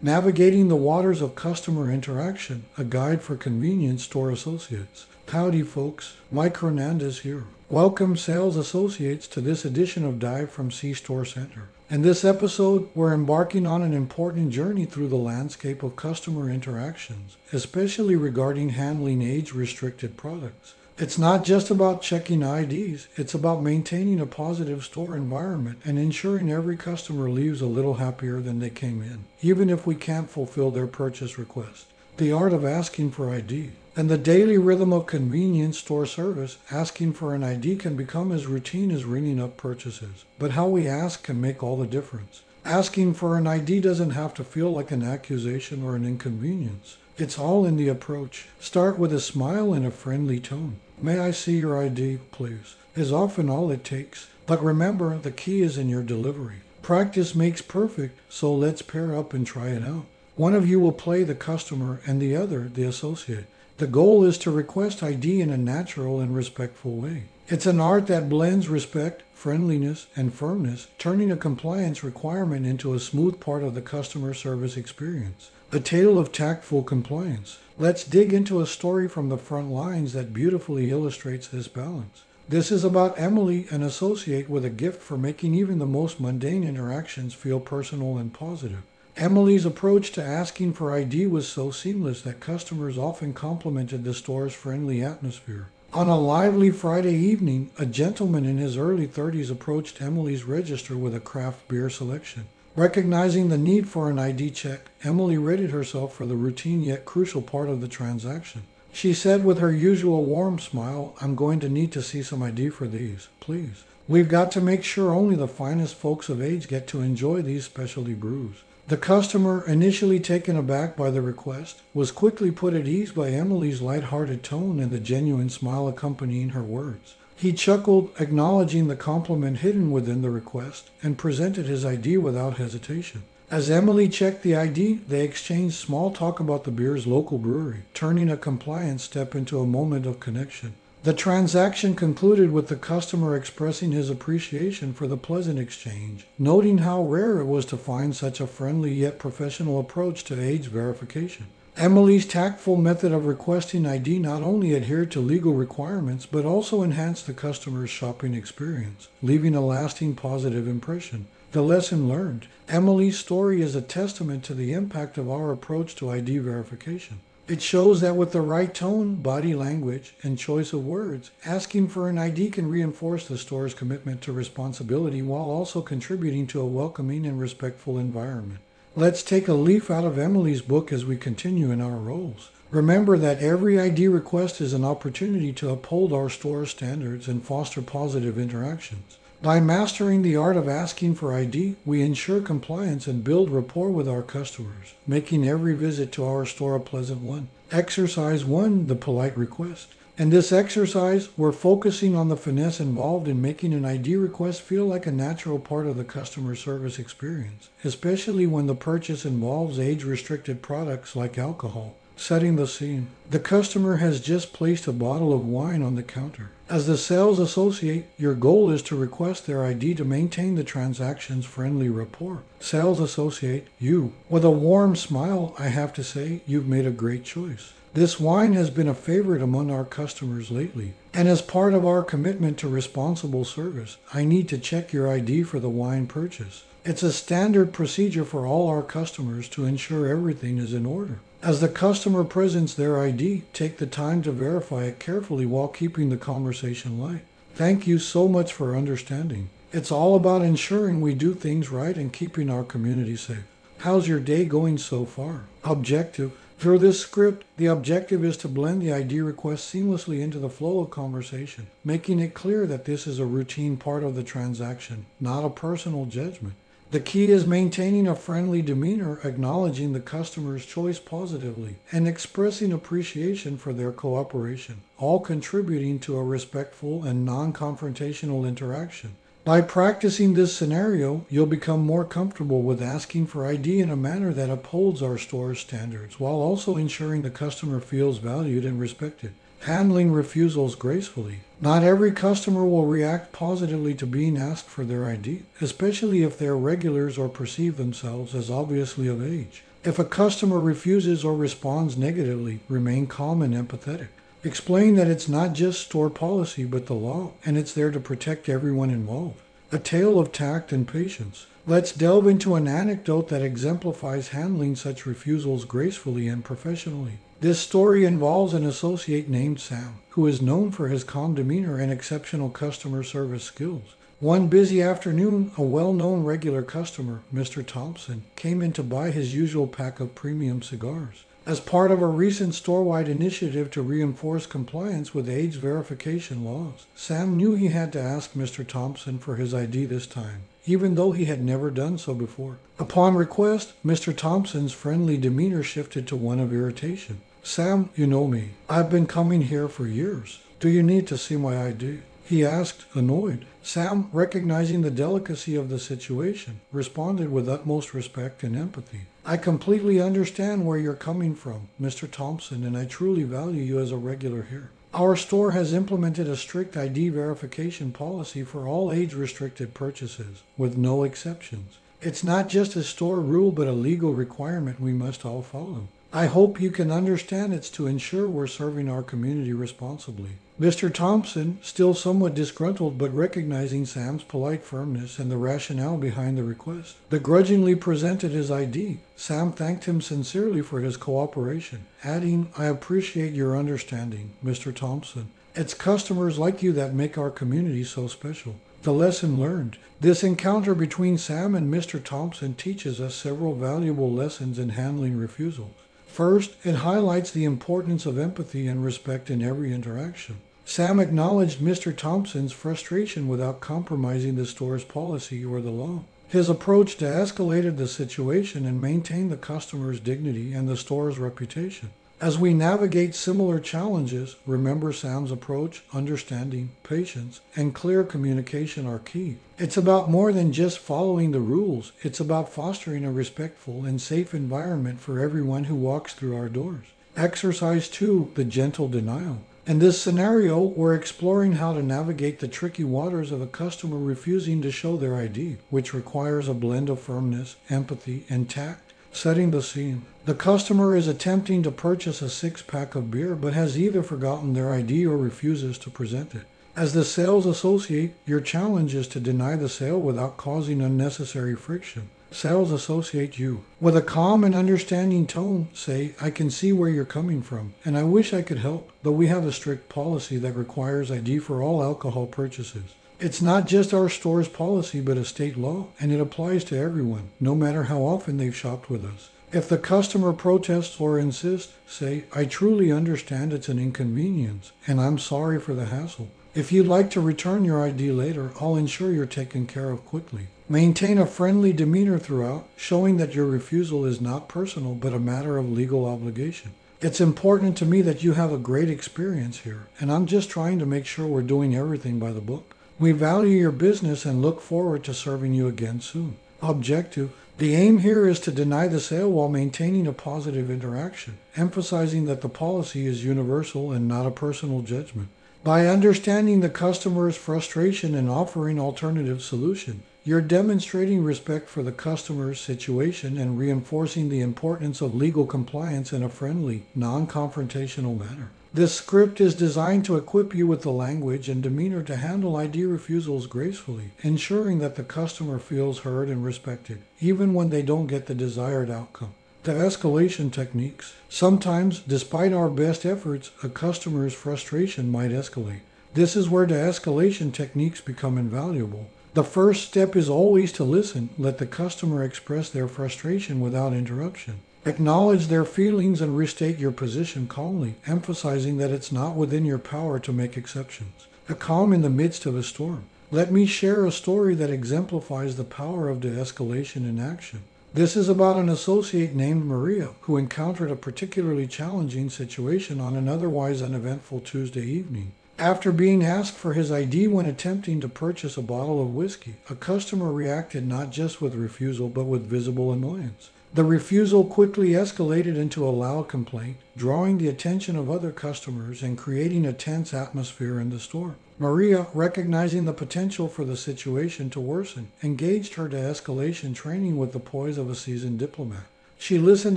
Navigating the Waters of Customer Interaction, a guide for convenience store associates. Howdy, folks. Mike Hernandez here. Welcome, sales associates, to this edition of Dive from C Store Center. In this episode, we're embarking on an important journey through the landscape of customer interactions, especially regarding handling age restricted products. It's not just about checking IDs, it's about maintaining a positive store environment and ensuring every customer leaves a little happier than they came in, even if we can't fulfill their purchase request. The art of asking for ID. And the daily rhythm of convenience store service, asking for an ID can become as routine as ringing up purchases. But how we ask can make all the difference. Asking for an ID doesn't have to feel like an accusation or an inconvenience. It's all in the approach. Start with a smile and a friendly tone. May I see your ID, please? Is often all it takes. But remember, the key is in your delivery. Practice makes perfect, so let's pair up and try it out. One of you will play the customer and the other the associate. The goal is to request ID in a natural and respectful way. It's an art that blends respect, friendliness, and firmness, turning a compliance requirement into a smooth part of the customer service experience. A tale of tactful compliance. Let's dig into a story from the front lines that beautifully illustrates this balance. This is about Emily, an associate with a gift for making even the most mundane interactions feel personal and positive. Emily's approach to asking for ID was so seamless that customers often complimented the store's friendly atmosphere. On a lively Friday evening, a gentleman in his early 30s approached Emily's register with a craft beer selection. Recognizing the need for an ID check, Emily readied herself for the routine yet crucial part of the transaction. She said with her usual warm smile, I'm going to need to see some ID for these, please. We've got to make sure only the finest folks of age get to enjoy these specialty brews. The customer, initially taken aback by the request, was quickly put at ease by Emily's light-hearted tone and the genuine smile accompanying her words. He chuckled, acknowledging the compliment hidden within the request, and presented his ID without hesitation. As Emily checked the ID, they exchanged small talk about the beer's local brewery, turning a compliance step into a moment of connection. The transaction concluded with the customer expressing his appreciation for the pleasant exchange, noting how rare it was to find such a friendly yet professional approach to age verification. Emily's tactful method of requesting ID not only adhered to legal requirements, but also enhanced the customer's shopping experience, leaving a lasting positive impression. The lesson learned Emily's story is a testament to the impact of our approach to ID verification. It shows that with the right tone, body language, and choice of words, asking for an ID can reinforce the store's commitment to responsibility while also contributing to a welcoming and respectful environment. Let's take a leaf out of Emily's book as we continue in our roles. Remember that every ID request is an opportunity to uphold our store standards and foster positive interactions. By mastering the art of asking for ID, we ensure compliance and build rapport with our customers, making every visit to our store a pleasant one. Exercise 1 The Polite Request. In this exercise, we're focusing on the finesse involved in making an ID request feel like a natural part of the customer service experience, especially when the purchase involves age restricted products like alcohol. Setting the scene. The customer has just placed a bottle of wine on the counter. As the sales associate, your goal is to request their ID to maintain the transaction's friendly rapport. Sales associate, you. With a warm smile, I have to say, you've made a great choice. This wine has been a favorite among our customers lately. And as part of our commitment to responsible service, I need to check your ID for the wine purchase. It's a standard procedure for all our customers to ensure everything is in order. As the customer presents their ID, take the time to verify it carefully while keeping the conversation light. Thank you so much for understanding. It's all about ensuring we do things right and keeping our community safe. How's your day going so far? Objective through this script, the objective is to blend the ID request seamlessly into the flow of conversation, making it clear that this is a routine part of the transaction, not a personal judgment. The key is maintaining a friendly demeanor, acknowledging the customer's choice positively, and expressing appreciation for their cooperation, all contributing to a respectful and non confrontational interaction. By practicing this scenario, you'll become more comfortable with asking for ID in a manner that upholds our store's standards while also ensuring the customer feels valued and respected. Handling refusals gracefully. Not every customer will react positively to being asked for their ID, especially if they're regulars or perceive themselves as obviously of age. If a customer refuses or responds negatively, remain calm and empathetic. Explain that it's not just store policy but the law, and it's there to protect everyone involved. A tale of tact and patience. Let's delve into an anecdote that exemplifies handling such refusals gracefully and professionally. This story involves an associate named Sam, who is known for his calm demeanor and exceptional customer service skills. One busy afternoon, a well known regular customer, Mr. Thompson, came in to buy his usual pack of premium cigars. As part of a recent store wide initiative to reinforce compliance with age verification laws, Sam knew he had to ask Mr. Thompson for his ID this time, even though he had never done so before. Upon request, Mr. Thompson's friendly demeanor shifted to one of irritation. Sam, you know me. I've been coming here for years. Do you need to see my ID? He asked, annoyed. Sam, recognizing the delicacy of the situation, responded with utmost respect and empathy. I completely understand where you're coming from, Mr. Thompson, and I truly value you as a regular here. Our store has implemented a strict ID verification policy for all age restricted purchases, with no exceptions. It's not just a store rule, but a legal requirement we must all follow. I hope you can understand it's to ensure we're serving our community responsibly. Mr. Thompson, still somewhat disgruntled but recognizing Sam's polite firmness and the rationale behind the request, begrudgingly presented his ID. Sam thanked him sincerely for his cooperation, adding, I appreciate your understanding, Mr. Thompson. It's customers like you that make our community so special. The lesson learned. This encounter between Sam and Mr. Thompson teaches us several valuable lessons in handling refusals. First, it highlights the importance of empathy and respect in every interaction. Sam acknowledged Mr. Thompson's frustration without compromising the store's policy or the law. His approach de-escalated the situation and maintained the customer's dignity and the store's reputation. As we navigate similar challenges, remember Sam's approach, understanding, patience, and clear communication are key. It's about more than just following the rules. It's about fostering a respectful and safe environment for everyone who walks through our doors. Exercise 2, the gentle denial. In this scenario, we're exploring how to navigate the tricky waters of a customer refusing to show their ID, which requires a blend of firmness, empathy, and tact. Setting the scene. The customer is attempting to purchase a six pack of beer but has either forgotten their ID or refuses to present it. As the sales associate, your challenge is to deny the sale without causing unnecessary friction. Sales associate you. With a calm and understanding tone, say, I can see where you're coming from, and I wish I could help, but we have a strict policy that requires ID for all alcohol purchases. It's not just our store's policy, but a state law, and it applies to everyone, no matter how often they've shopped with us. If the customer protests or insists, say, I truly understand it's an inconvenience, and I'm sorry for the hassle. If you'd like to return your ID later, I'll ensure you're taken care of quickly. Maintain a friendly demeanor throughout, showing that your refusal is not personal but a matter of legal obligation. It's important to me that you have a great experience here, and I'm just trying to make sure we're doing everything by the book. We value your business and look forward to serving you again soon. Objective The aim here is to deny the sale while maintaining a positive interaction, emphasizing that the policy is universal and not a personal judgment. By understanding the customer's frustration and offering alternative solution, you're demonstrating respect for the customer's situation and reinforcing the importance of legal compliance in a friendly, non confrontational manner. This script is designed to equip you with the language and demeanor to handle ID refusals gracefully, ensuring that the customer feels heard and respected, even when they don't get the desired outcome. The escalation techniques. Sometimes, despite our best efforts, a customer's frustration might escalate. This is where the escalation techniques become invaluable. The first step is always to listen, let the customer express their frustration without interruption. Acknowledge their feelings and restate your position calmly, emphasizing that it's not within your power to make exceptions. A calm in the midst of a storm. Let me share a story that exemplifies the power of de escalation in action. This is about an associate named Maria who encountered a particularly challenging situation on an otherwise uneventful Tuesday evening. After being asked for his ID when attempting to purchase a bottle of whiskey, a customer reacted not just with refusal but with visible annoyance. The refusal quickly escalated into a loud complaint, drawing the attention of other customers and creating a tense atmosphere in the store. Maria, recognizing the potential for the situation to worsen, engaged her de escalation training with the poise of a seasoned diplomat. She listened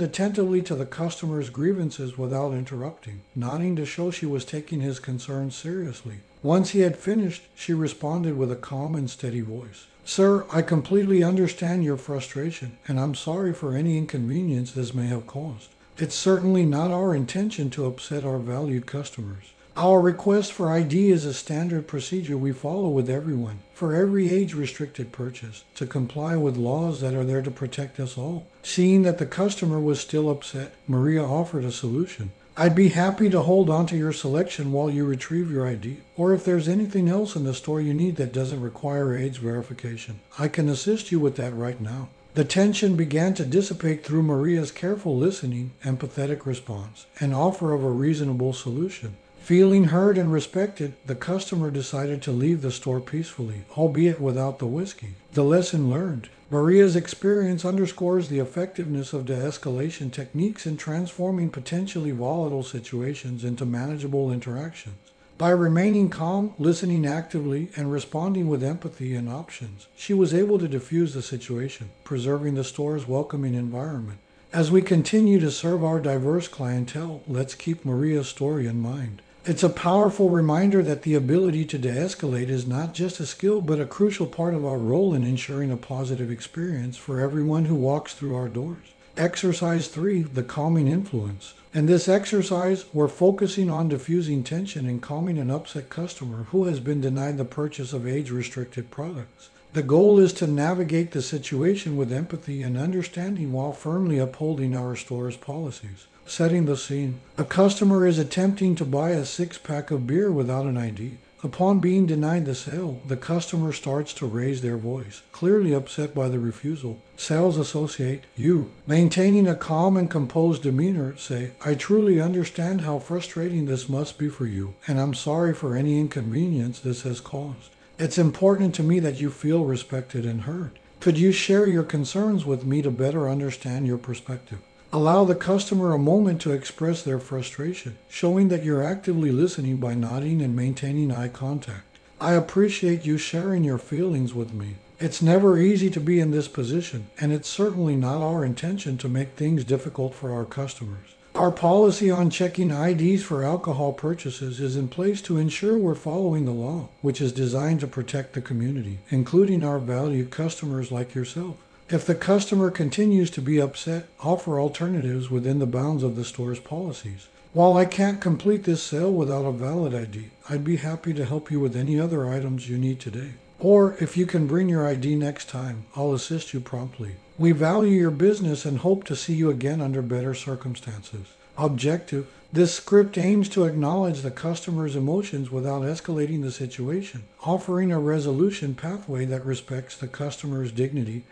attentively to the customer's grievances without interrupting, nodding to show she was taking his concerns seriously. Once he had finished, she responded with a calm and steady voice. Sir, I completely understand your frustration, and I'm sorry for any inconvenience this may have caused. It's certainly not our intention to upset our valued customers. Our request for ID is a standard procedure we follow with everyone for every age restricted purchase to comply with laws that are there to protect us all. Seeing that the customer was still upset, Maria offered a solution. I'd be happy to hold on to your selection while you retrieve your ID, or if there's anything else in the store you need that doesn't require age verification, I can assist you with that right now. The tension began to dissipate through Maria's careful listening, and empathetic response, and offer of a reasonable solution. Feeling heard and respected, the customer decided to leave the store peacefully, albeit without the whiskey. The lesson learned. Maria's experience underscores the effectiveness of de escalation techniques in transforming potentially volatile situations into manageable interactions. By remaining calm, listening actively, and responding with empathy and options, she was able to diffuse the situation, preserving the store's welcoming environment. As we continue to serve our diverse clientele, let's keep Maria's story in mind. It's a powerful reminder that the ability to de escalate is not just a skill, but a crucial part of our role in ensuring a positive experience for everyone who walks through our doors. Exercise three, the calming influence. In this exercise, we're focusing on diffusing tension and calming an upset customer who has been denied the purchase of age restricted products. The goal is to navigate the situation with empathy and understanding while firmly upholding our store's policies. Setting the scene. A customer is attempting to buy a six pack of beer without an ID. Upon being denied the sale, the customer starts to raise their voice, clearly upset by the refusal. Sales associate, you, maintaining a calm and composed demeanor, say, I truly understand how frustrating this must be for you, and I'm sorry for any inconvenience this has caused. It's important to me that you feel respected and heard. Could you share your concerns with me to better understand your perspective? Allow the customer a moment to express their frustration, showing that you're actively listening by nodding and maintaining eye contact. I appreciate you sharing your feelings with me. It's never easy to be in this position, and it's certainly not our intention to make things difficult for our customers. Our policy on checking IDs for alcohol purchases is in place to ensure we're following the law, which is designed to protect the community, including our valued customers like yourself. If the customer continues to be upset, offer alternatives within the bounds of the store's policies. While I can't complete this sale without a valid ID, I'd be happy to help you with any other items you need today. Or if you can bring your ID next time, I'll assist you promptly. We value your business and hope to see you again under better circumstances. Objective This script aims to acknowledge the customer's emotions without escalating the situation, offering a resolution pathway that respects the customer's dignity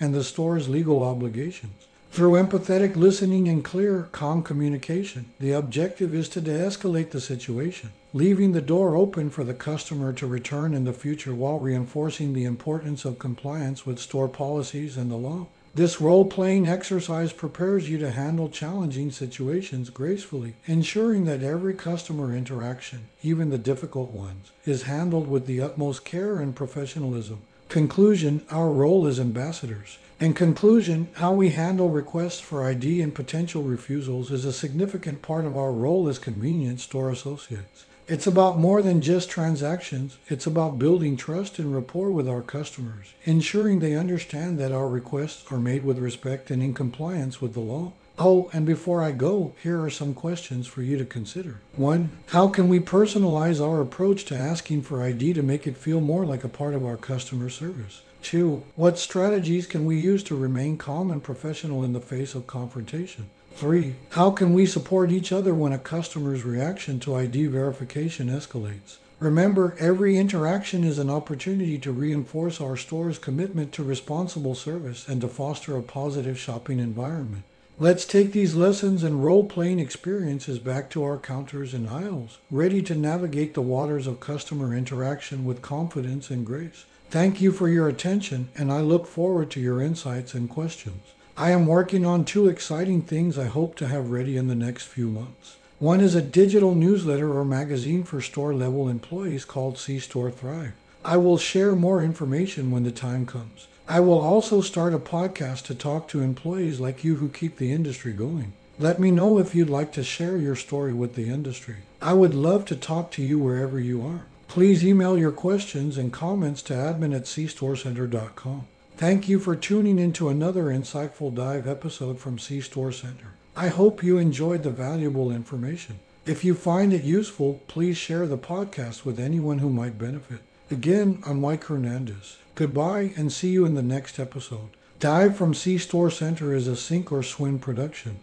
and the store's legal obligations. Through empathetic listening and clear, calm communication, the objective is to de escalate the situation, leaving the door open for the customer to return in the future while reinforcing the importance of compliance with store policies and the law. This role playing exercise prepares you to handle challenging situations gracefully, ensuring that every customer interaction, even the difficult ones, is handled with the utmost care and professionalism. Conclusion Our role as ambassadors. In conclusion, how we handle requests for ID and potential refusals is a significant part of our role as convenience store associates. It's about more than just transactions, it's about building trust and rapport with our customers, ensuring they understand that our requests are made with respect and in compliance with the law. Oh, and before I go, here are some questions for you to consider. One, how can we personalize our approach to asking for ID to make it feel more like a part of our customer service? Two, what strategies can we use to remain calm and professional in the face of confrontation? Three, how can we support each other when a customer's reaction to ID verification escalates? Remember, every interaction is an opportunity to reinforce our store's commitment to responsible service and to foster a positive shopping environment. Let's take these lessons and role playing experiences back to our counters and aisles, ready to navigate the waters of customer interaction with confidence and grace. Thank you for your attention, and I look forward to your insights and questions. I am working on two exciting things I hope to have ready in the next few months. One is a digital newsletter or magazine for store level employees called C Store Thrive. I will share more information when the time comes. I will also start a podcast to talk to employees like you who keep the industry going. Let me know if you'd like to share your story with the industry. I would love to talk to you wherever you are. Please email your questions and comments to admin at cstorecenter.com. Thank you for tuning into another insightful dive episode from C Store Center. I hope you enjoyed the valuable information. If you find it useful, please share the podcast with anyone who might benefit. Again, I'm Mike Hernandez. Goodbye and see you in the next episode. Dive from C Store Center is a sink or swim production.